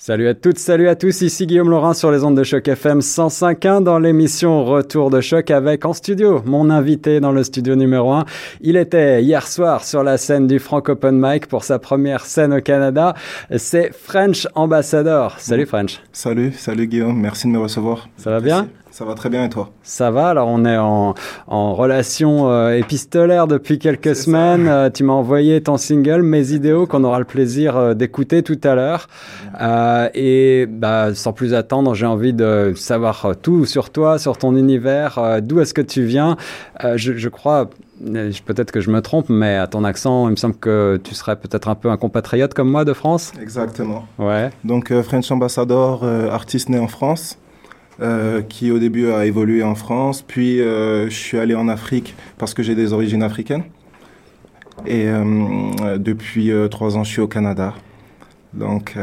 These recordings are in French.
Salut à toutes, salut à tous, ici Guillaume Laurin sur les ondes de Choc FM 105.1 dans l'émission Retour de Choc avec en studio mon invité dans le studio numéro 1. Il était hier soir sur la scène du Frank Open Mic pour sa première scène au Canada. C'est French Ambassador. Salut French. Salut, salut Guillaume, merci de me recevoir. Ça va bien? Ça va très bien et toi? Ça va, alors on est en, en relation euh, épistolaire depuis quelques semaines. Euh, tu m'as envoyé ton single, Mes idéaux, qu'on aura le plaisir euh, d'écouter tout à l'heure. et bah, sans plus attendre, j'ai envie de savoir tout sur toi, sur ton univers, d'où est-ce que tu viens? Je, je, crois, peut-être que je me trompe, mais à ton accent, il me semble que tu serais peut-être un peu un compatriote comme moi de France. Exactement. Ouais. Donc French Ambassador, artiste né en France. Euh, qui au début a évolué en France, puis euh, je suis allé en Afrique parce que j'ai des origines africaines. Et euh, depuis trois ans, je suis au Canada. Donc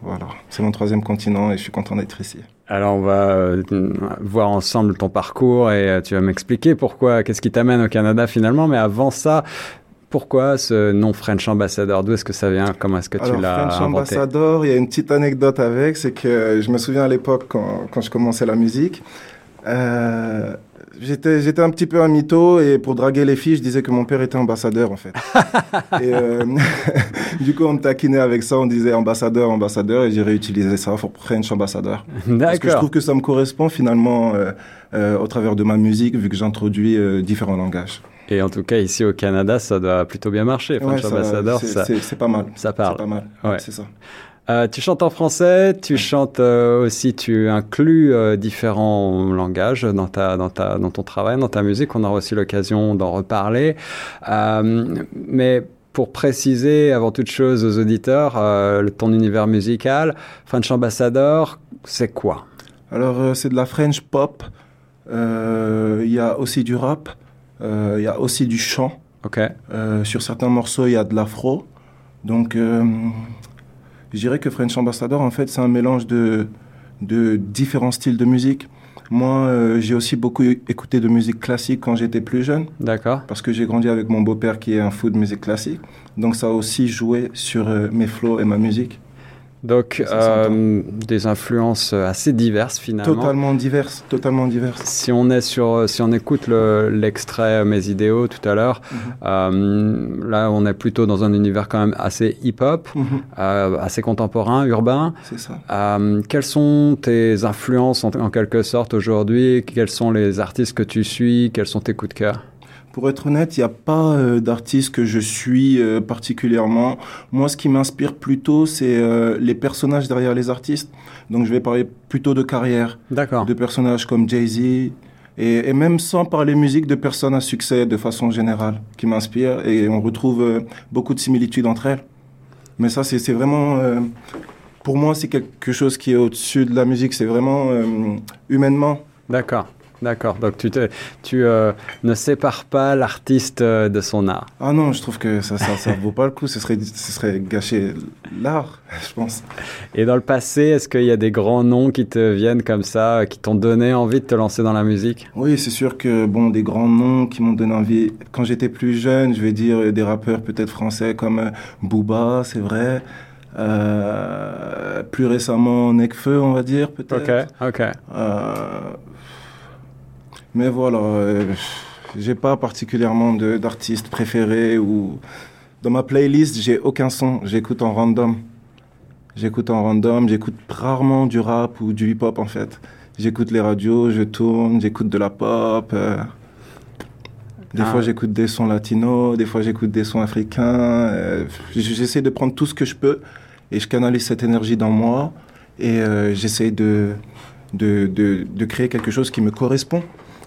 voilà, c'est mon troisième continent et je suis content d'être ici. Alors on va voir ensemble ton parcours et tu vas m'expliquer pourquoi, qu'est-ce qui t'amène au Canada finalement. Mais avant ça, pourquoi ce nom French Ambassador? D'où est-ce que ça vient? Comment est-ce que tu l'as French Ambassador, il y a une petite anecdote avec, c'est que je me souviens à l'époque quand, quand, je commençais la musique, euh, j'étais j'étais un petit peu un mytho et pour draguer les filles, je disais que mon père était ambassadeur en fait. et euh, du coup, on me taquinait avec ça, on disait ambassadeur, ambassadeur, et j'ai réutilisé ça pour French Ambassador. Parce que je trouve que ça me correspond finalement euh, au travers de ma musique, vu que j'introduis différents langages. Et en tout cas, ici au Canada, ça doit plutôt bien marcher. French Ambassador, c'est pas mal. Ça parle. C'est pas mal. Ouais. c'est ça. Euh, tu chantes en français, tu chantes euh, aussi, tu inclus euh, différents langages dans, ta, dans, ta, dans ton travail, dans ta musique. On aura aussi l'occasion d'en reparler. mais pour préciser avant toute chose aux auditeurs, ton univers musical, French Ambassador, c'est quoi? Alors, c'est de la French pop. Il y a aussi du rap. Euh, il y a aussi du chant. Euh, sur certains morceaux, il y a de l'afro. Donc, euh, je dirais que French Ambassador, en fait, c'est un mélange de, de différents styles de musique. Moi, j'ai aussi beaucoup écouté de musique classique quand j'étais plus jeune. D'accord. Parce que j'ai grandi avec mon beau-père qui est un fou de musique classique. Donc, ça a aussi joué sur mes flows et ma musique. Donc, euh, des influences assez diverses finalement. Totalement diverses, totalement diverses. Si on est sur, si on écoute l'extrait Mes idéaux tout à l'heure, mhm. euh, là on est plutôt dans un univers quand même assez hip-hop, mhm. euh, assez contemporain, urbain. C'est ça. quelles sont tes influences en, en quelque sorte aujourd'hui? Quels sont les artistes que tu suis? Quels sont tes coups de cœur? Pour être honnête, il n'y a pas euh, d'artiste que je suis euh, particulièrement. Moi, ce qui m'inspire plutôt, c'est euh, les personnages derrière les artistes. Donc, je vais parler plutôt de carrière. D'accord. De personnages comme Jay-Z. Et, et, même sans parler musique, de personnes à succès de façon générale qui m'inspirent. Et on retrouve beaucoup de similitudes entre elles. Mais ça, c'est vraiment... pour moi, c'est quelque chose qui est au-dessus de la musique. C'est vraiment humainement. D'accord. D'accord. Donc tu, te, tu euh, ne sépares pas l'artiste euh, de son art. Ah non, je trouve que ça ça, ça vaut pas le coup. Ce serait, ce serait gâcher l'art, je pense. Et dans le passé, est-ce qu'il y a des grands noms qui te viennent comme ça, qui t'ont donné envie de te lancer dans la musique? Oui, c'est sûr que bon, des grands noms qui m'ont donné envie. Quand j'étais plus jeune, je vais dire des rappeurs peut-être français comme euh, Booba, c'est vrai. plus récemment, Nekfeu, on va dire peut-être. Ok, ok. Mais voilà, euh, j'ai pas particulièrement d'artistes préférés ou dans ma playlist, j'ai aucun son, j'écoute en random. J'écoute en random, j'écoute rarement du rap ou du hip-hop en fait. J'écoute les radios, je tourne, j'écoute de la pop. Euh. des ah. fois j'écoute des sons latinos, des fois j'écoute des sons africains. Euh. j'essaie de prendre tout ce que je peux et je canalise cette énergie dans moi et j'essaie de de, de, de créer quelque chose qui me correspond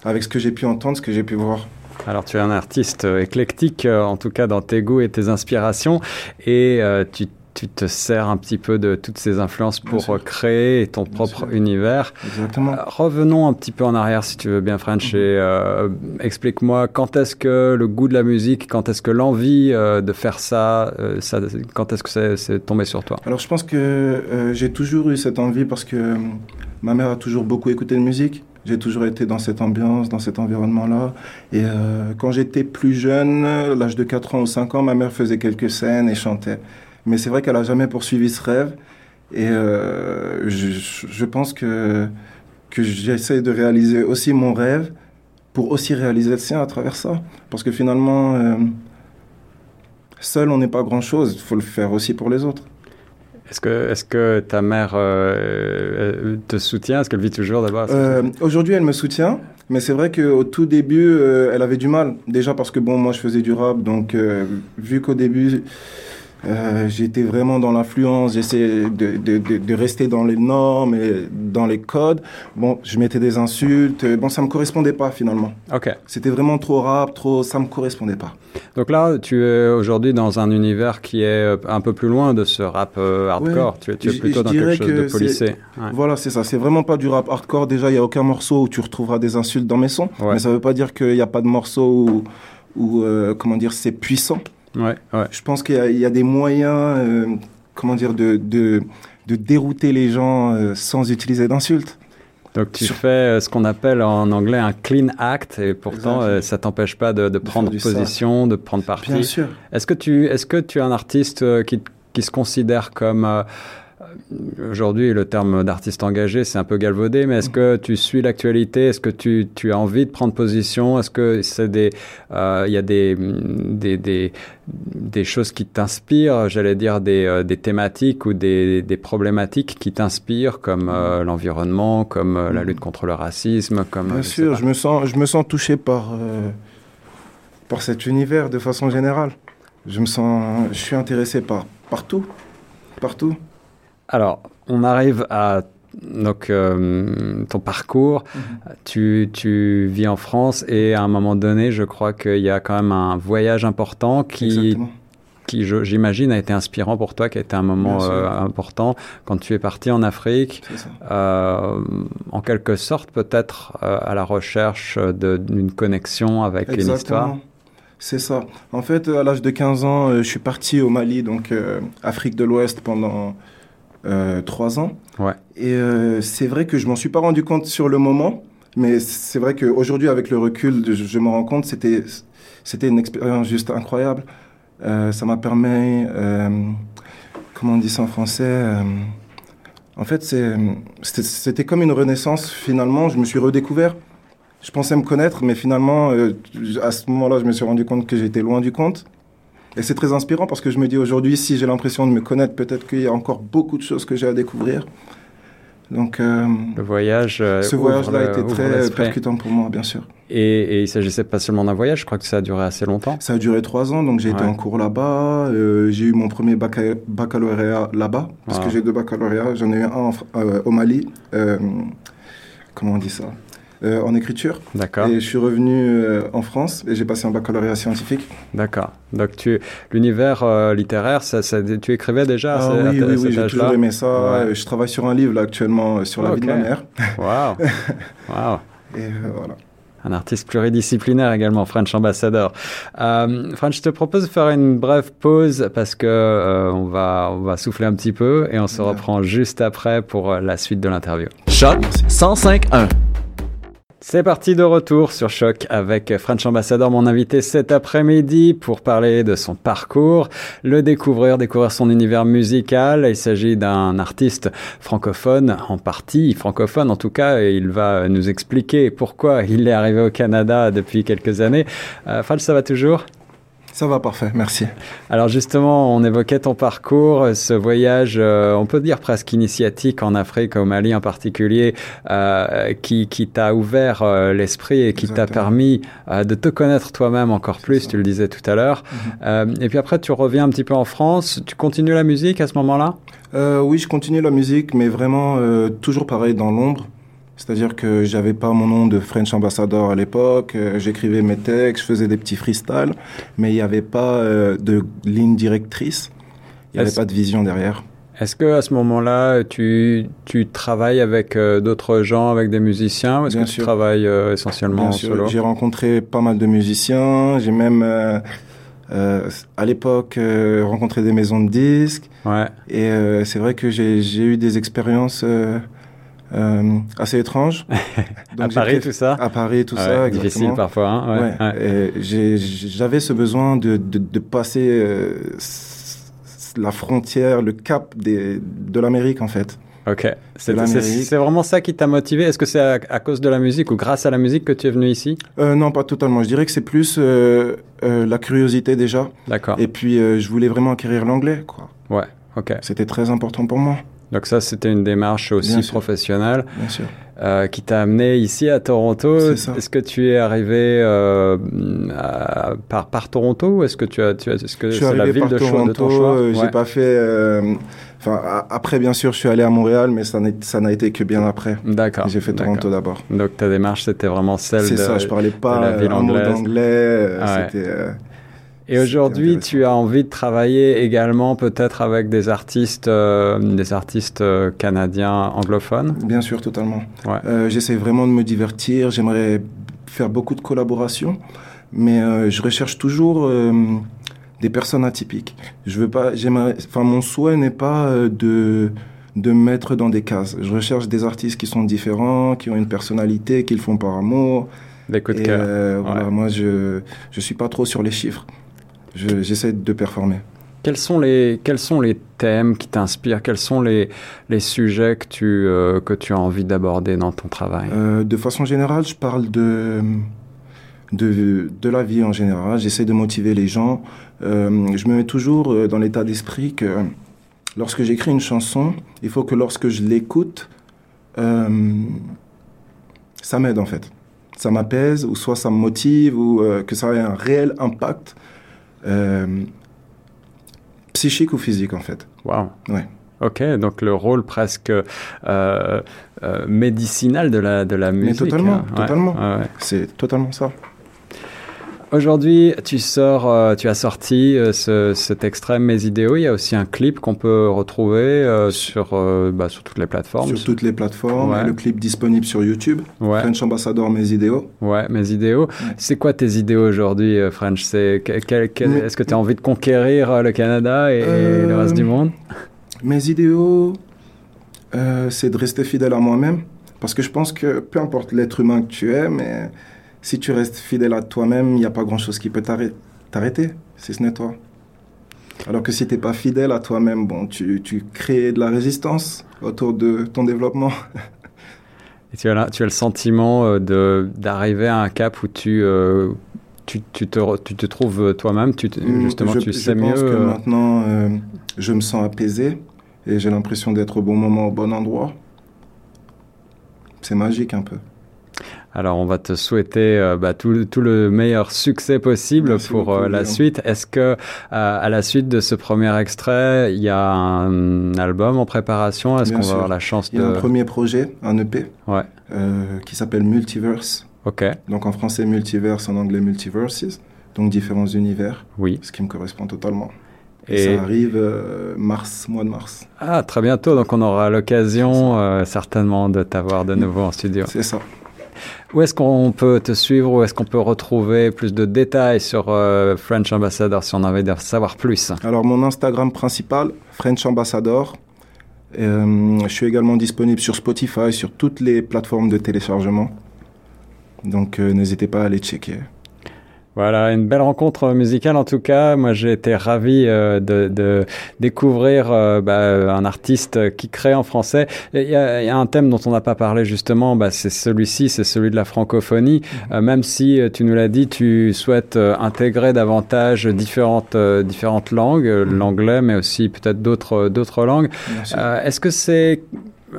avec ce que j'ai pu entendre, ce que j'ai pu voir. Alors tu es un artiste euh, éclectique, euh, en tout cas dans tes goûts et tes inspirations, et euh, tu, te sers un petit peu de toutes ces influences pour créer ton propre univers. Exactement. revenons un petit peu en arrière si tu veux bien French mhm. et explique-moi quand est-ce que le goût de la musique, quand est-ce que l'envie de faire ça, ça quand est-ce que c'est tombé sur toi? Alors je pense que j'ai toujours eu cette envie parce que ma mère a toujours beaucoup écouté de musique. J'ai toujours été dans cette ambiance, dans cet environnement-là. Et euh, quand j'étais plus jeune, l'âge de 4 ans ou 5 ans, ma mère faisait quelques scènes et chantait. Mais c'est vrai qu'elle n'a jamais poursuivi ce rêve. Et euh, je, pense que, que j'essaie de réaliser aussi mon rêve pour aussi réaliser le sien à travers ça. Parce que finalement, euh, seul, on n'est pas grand-chose. Il faut le faire aussi pour les autres. Est-ce que, est que ta mère euh, te soutient? Est-ce qu'elle vit toujours d'abord euh, Aujourd'hui, elle me soutient. Mais c'est vrai qu'au tout début, euh, elle avait du mal. Déjà parce que, bon, moi, je faisais du rap. Donc, vu qu'au début, euh, j'étais vraiment dans l'influence, j'essayais de, de, de, de, rester dans les normes et dans les codes. Bon, je mettais des insultes. Bon, ça me correspondait pas finalement. Ok. C'était vraiment trop rap, trop, ça me correspondait pas. Donc là, tu es aujourd'hui dans un univers qui est un peu plus loin de ce rap euh, hardcore. Ouais. Tu, es, tu, es, plutôt dans quelque chose de policé. Ouais. Voilà, c'est ça. C'est vraiment pas du rap hardcore. Déjà, il y a aucun morceau où tu retrouveras des insultes dans mes sons. Ouais. Mais ça veut pas dire qu'il n'y a pas de morceau où, où euh, comment dire, c'est puissant. Ouais, ouais. Je pense qu'il y, y, a des moyens, euh, comment dire, de, de, de, dérouter les gens euh, sans utiliser d'insultes. Donc tu Sur... fais euh, ce qu'on appelle en anglais un clean act et pourtant euh, ça t'empêche pas de, de prendre position, ça. de prendre parti. Bien sûr. Est-ce que tu est-ce que tu es un artiste euh, qui, qui se considère comme Aujourd'hui, le terme d'artiste engagé, c'est un peu galvaudé, mais est-ce que tu suis l'actualité? Est-ce que tu, tu, as envie de prendre position? Est-ce que c'est des, euh, y a des, des, des, des choses qui t'inspirent, j'allais dire des, euh, des thématiques ou des, des problématiques qui t'inspirent, comme euh, l'environnement, comme euh, la lutte contre le racisme, comme. Bien sûr, je me sens, je me sens touché par euh, par cet univers de façon générale. Je me sens, je suis intéressé par partout, partout. Alors, on arrive à donc euh, ton parcours. Mm -hmm. tu, tu, vis en France et à un moment donné, je crois qu'il y a quand même un voyage important qui, Exactement. qui j'imagine, a été inspirant pour toi, qui a été un moment euh, important quand tu es parti en Afrique, euh, en quelque sorte peut-être euh, à la recherche d'une connexion avec Exactement. une histoire. C'est ça. En fait, à l'âge de 15 ans, je suis parti au Mali, donc Afrique de l'Ouest, pendant euh, trois ans. Ouais. Et euh, c'est vrai que je m'en suis pas rendu compte sur le moment, mais c'est vrai qu'aujourd'hui, avec le recul, je, je me rends compte c'était c'était une expérience juste incroyable. Euh, ça m'a permis, comment on dit ça en français En fait, c'était comme une renaissance. Finalement, je me suis redécouvert. Je pensais me connaître, mais finalement, à ce moment-là, je me suis rendu compte que j'étais loin du compte. Et c'est très inspirant parce que je me dis aujourd'hui, si j'ai l'impression de me connaître, peut-être qu'il y a encore beaucoup de choses que j'ai à découvrir. Donc, euh, le voyage, euh, ce voyage-là a été très percutant pour moi, bien sûr. Et, et il s'agissait pas seulement d'un voyage, je crois que ça a duré assez longtemps. Ça a duré trois ans, donc j'ai ouais. été en cours là-bas. Euh, j'ai eu mon premier baccalauréat, là-bas, parce wow. que j'ai deux baccalauréats. J'en ai eu un au Mali. Comment on dit ça? Euh, en écriture. D'accord. Et je suis revenu euh, en France et j'ai passé un baccalauréat scientifique. D'accord. Donc tu l'univers euh, littéraire, ça, ça, tu écrivais déjà ah, à, oui, oui, oui, j'ai toujours aimé ça. Ouais. Je travaille sur un livre là actuellement sur la okay. vie de ma mère. Waouh. Waouh. Et euh, voilà. Un artiste pluridisciplinaire également, French Ambassador. Euh, French, je te propose de faire une brève pause parce que euh, on va on va souffler un petit peu et on se reprend juste après pour la suite de l'interview. Choc 105.1 c'est parti de retour sur Choc avec French Ambassador, mon invité cet après-midi pour parler de son parcours, le découvrir, découvrir son univers musical. Il s'agit d'un artiste francophone, en partie francophone en tout cas, et il va nous expliquer pourquoi il est arrivé au Canada depuis quelques années. Euh, French, ça va toujours? Ça va parfait, merci. Alors justement, on évoquait ton parcours, ce voyage, euh, on peut dire presque initiatique en Afrique, au Mali en particulier, euh, qui, qui t'a ouvert euh, l'esprit et qui t'a permis euh, de te connaître toi-même encore plus, tu le disais tout à l'heure. Mm -hmm. et puis après, tu reviens un petit peu en France, tu continues la musique à ce moment-là? Oui, je continue la musique, mais vraiment toujours pareil dans l'ombre. C'est-à-dire que j'avais pas mon nom de French Ambassador à l'époque, euh, j'écrivais mes textes, je faisais des petits freestyles, mais il n'y avait pas euh, de ligne directrice, il n'y avait pas de vision derrière. Est-ce que à ce moment-là, tu, tu travailles avec euh, d'autres gens, avec des musiciens, ou est-ce que sûr. tu travailles euh, essentiellement Bien en sûr. solo? J'ai rencontré pas mal de musiciens, j'ai même euh, à l'époque rencontré des maisons de disques, ouais. et c'est vrai que j'ai eu des expériences euh, assez étrange. Donc à Paris, tout ça À Paris, tout ouais, ça, exactement. Difficile parfois. Hein ouais, ouais. J'avais ce besoin de, de, de passer euh, la frontière, le cap des, de l'Amérique en fait. Ok. C'est vraiment ça qui t'a motivé? Est-ce que c'est à, à cause de la musique ou grâce à la musique que tu es venu ici? Euh, non, pas totalement. Je dirais que c'est plus euh, euh, la curiosité déjà. D'accord. Et puis, je voulais vraiment acquérir l'anglais, quoi. Ouais. Ok. C'était très important pour moi, Donc ça, c'était une démarche aussi Bien professionnelle bien sûr. euh, qui t'a amené ici à Toronto. C'est. Est-ce que tu es arrivé euh, à- par, par Toronto ou est-ce que tu as, tu as est-ce que c'est la ville de, choix, de ton Toronto. choix? euh, J'ai Ouais. pas fait. Enfin, après, bien sûr, je suis allé à Montréal, mais ça n'a été que bien après. D'accord. J'ai fait. Toronto d'abord. Donc ta démarche, c'était vraiment celle C'est de. ça. Je parlais pas la ville un mot anglaise. d'anglais. Ah ouais. C'était. Et aujourd'hui, tu as envie de travailler également peut-être avec des artistes, euh, des artistes euh, canadiens anglophones? Bien sûr, totalement. Ouais. Euh, J'essaie vraiment de me divertir. J'aimerais faire beaucoup de collaborations, mais euh, je recherche toujours des personnes atypiques. Je veux pas. Enfin, mon souhait n'est pas de de me mettre dans des cases. Je recherche des artistes qui sont différents, qui ont une personnalité, qui le font par amour. Des coups de cœur. euh, Ouais. voilà, moi, je je suis pas trop sur les chiffres. Je- J'essaie de performer. Quels sont les quels sont les thèmes qui t'inspirent? Quels sont les les sujets que tu euh, que tu as envie d'aborder dans ton travail? Euh, de façon générale, je parle de, de, de la vie en général. J'essaie de motiver les gens. Euh, je me mets toujours dans l'état d'esprit que lorsque j'écris une chanson, il faut que lorsque je l'écoute, ça m'aide en fait. Ça m'apaise, ou soit ça me motive, ou que ça ait un réel impact euh, psychique ou physique en fait. Waouh. Ouais. Ok, donc le rôle presque euh, euh, médicinal de la de la Mais musique. totalement, hein. Totalement. ouais, ouais. C'est totalement ça. Aujourd'hui, tu sors, euh, tu as sorti euh, ce, cet extrait Mes idéaux. Il y a aussi un clip qu'on peut retrouver euh, sur, bah, sur toutes les plateformes. Sur toutes les plateformes, Ouais. le clip disponible sur YouTube. Ouais, French Ambassador Mes idéaux. ouais, Mes idéaux. C'est quoi tes idéaux aujourd'hui, French? C'est Est-ce que tu as envie de conquérir le Canada et, et le reste du monde? Mes idéaux, euh, c'est de rester fidèle à moi-même. Parce que je pense que peu importe l'être humain que tu es, mais si tu restes fidèle à toi-même, il n'y a pas grand-chose qui peut t'arrê- t'arrêter, si ce n'est toi. Alors que si tu n'es pas fidèle à toi-même, bon, tu, tu crées de la résistance autour de ton développement. Et tu, as, là- tu as le sentiment euh, d'arriver à un cap où tu, euh, tu, tu, te, tu te trouves toi-même, tu, te- justement, je, tu je sais pense mieux. que euh, maintenant, euh, je me sens apaisé et j'ai l'impression d'être au bon moment, au bon endroit. C'est magique un peu. Alors, on va te souhaiter euh, bah, tout, tout le meilleur succès possible Merci pour beaucoup, euh, la suite. Est-ce que, euh, à la suite de ce premier extrait, il y a un album en préparation? Est-ce qu'on va avoir la chance Il y a de... un premier projet, un EP, Ouais, qui s'appelle Multiverse. ok, Donc en français Multiverse, en anglais Multiverses. Donc différents univers, oui. ce qui me correspond totalement. Et, Et ça arrive euh, mars, mois de mars. ah, très bientôt, donc on aura l'occasion euh, certainement de t'avoir de nouveau en studio. C'est ça. Où est-ce qu'on peut te suivre Où est-ce qu'on peut retrouver plus de détails sur euh, French Ambassador si on a envie d'en savoir plus? Alors mon Instagram principal, French Ambassador. Euh, je suis également disponible sur Spotify, sur toutes les plateformes de téléchargement. Donc euh, n'hésitez pas à aller checker. Voilà, une belle rencontre musicale en tout cas. Moi, j'ai été ravi euh, de, de découvrir euh, bah, un artiste qui crée en français. Il y, y a un thème dont on n'a pas parlé justement, bah, c'est celui-ci, c'est celui de la francophonie. Euh, même si tu nous l'as dit, tu souhaites intégrer davantage différentes différentes langues, euh, l'anglais, mais aussi peut-être d'autres d'autres langues. Est-ce que c'est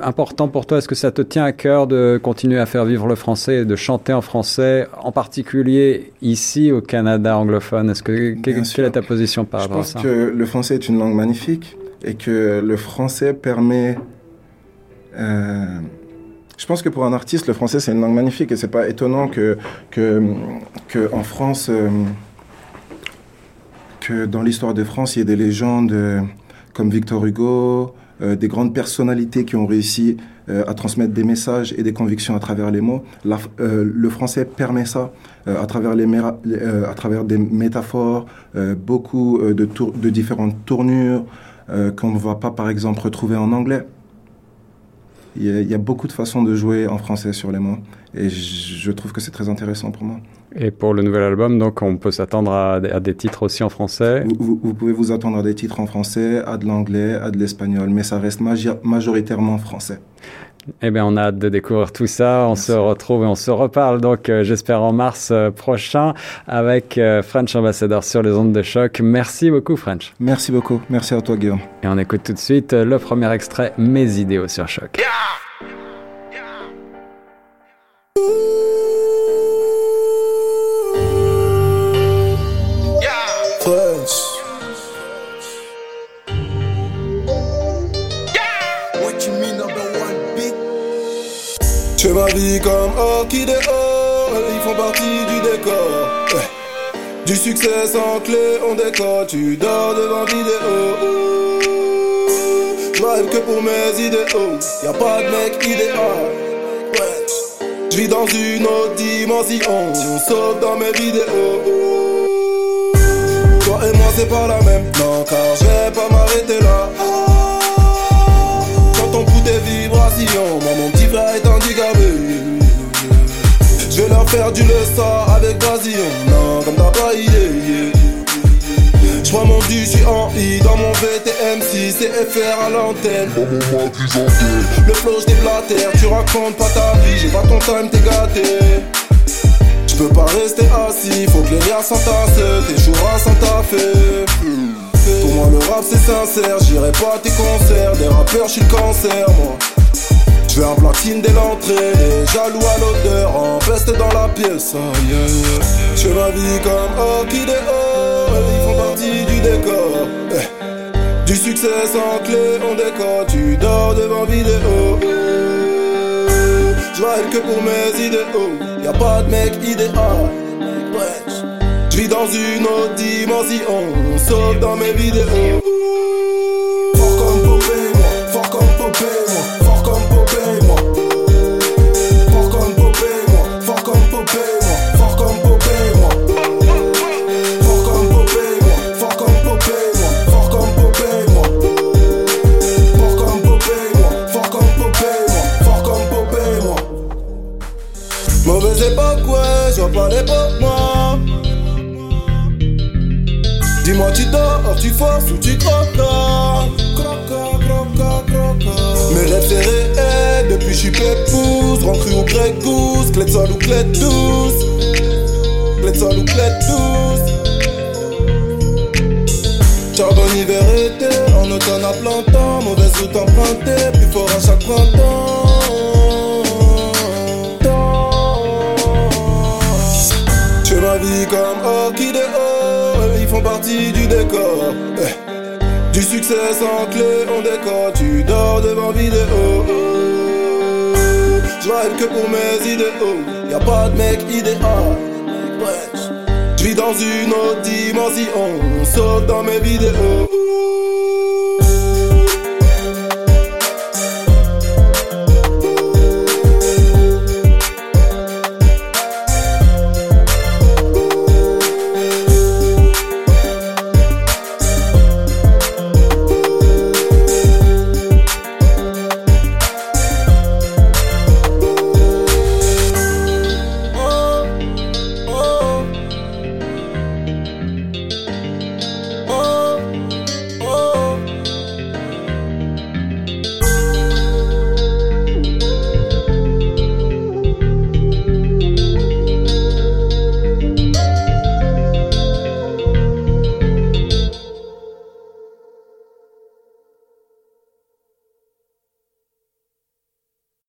important pour toi Est-ce que ça te tient à cœur de continuer à faire vivre le français et de chanter en français, en particulier ici au Canada anglophone? Est-ce que quelle, sûr. est ta position par Je rapport à pense ça? que le français est une langue magnifique et que le français permet. euh, je pense que pour un artiste, le français c'est une langue magnifique et c'est pas étonnant que, que, que en France, euh, que dans l'histoire de France, il y ait des légendes euh, comme Victor Hugo, euh, des grandes personnalités qui ont réussi euh, à transmettre des messages et des convictions à travers les mots. Euh, le français permet ça à, travers les à travers des métaphores, beaucoup de, tour- de différentes tournures qu'on ne va pas par exemple retrouver en anglais. Il y, a, beaucoup de façons de jouer en français sur les mots. Et je, trouve que c'est très intéressant pour moi. Et pour le nouvel album, donc, on peut s'attendre à, des titres aussi en français vous, pouvez vous attendre à des titres en français, à de l'anglais, à de l'espagnol, mais ça reste majoritairement français. Eh bien, on a hâte de découvrir tout ça. On se retrouve et on se reparle donc, euh, j'espère, en mars euh, prochain avec euh, French Ambassador sur les ondes de choc. Merci beaucoup, French. Merci beaucoup. Merci à toi, Guillaume. Et on écoute tout de suite le premier extrait, Mes idéaux sur choc. Fais ma vie comme orchidée, ils font partie du décor. Du succès sans clé, on décore, tu dors devant vidéo. Je que pour mes idéaux, y a pas de mec idéal. Je vis dans une autre dimension, sauf dans mes vidéos. Toi et moi c'est pas la même, non car je vais pas m'arrêter là. Quand on pousse des vibrations, moi mon petit frère est faire du leçon avec Grazillon, non comme t'as pas idée. Je mon du, j'suis en I dans mon VTM6 CFR à l'antenne. Le flow j'déblatère, tu racontes pas ta vie, j'ai pas ton time, t'es gâté. J'peux pas rester assis, faut que les liens s'entassent, t'échoueras sans taffer. Pour moi le rap c'est sincère, j'irai pas à tes concerts, des rappeurs j'suis le cancer moi. Je un platine dès l'entrée, jaloux à l'odeur, en peste dans la pièce. Oh, Je fais ma vie comme orchidée, oh, ils font partie du décor. Eh. Du succès sans clé, on décore, tu dors devant vidéo. Je que pour mes idéaux, y a pas de mec idéal. Je vis dans une autre dimension, sauf dans mes vidéos. Fort comme Popeye, Dis-moi, tu dors, tu forces ou tu croques Mes rêves c'est depuis j'suis pépouze. Rentré ou pouce, clé sol ou clé de douce. Clé de sol ou clé de douce. Charbon hiver été, en automne à plantant. Mauvaise route empruntée, plus fort à chaque printemps. Ma vie comme orchidée, ils font partie du décor. Eh. Du succès sans clé, on décore, tu dors devant vidéo. Je que pour mes idéaux, y a pas de mec idéal. Je vis dans une autre dimension, sauf dans mes vidéos.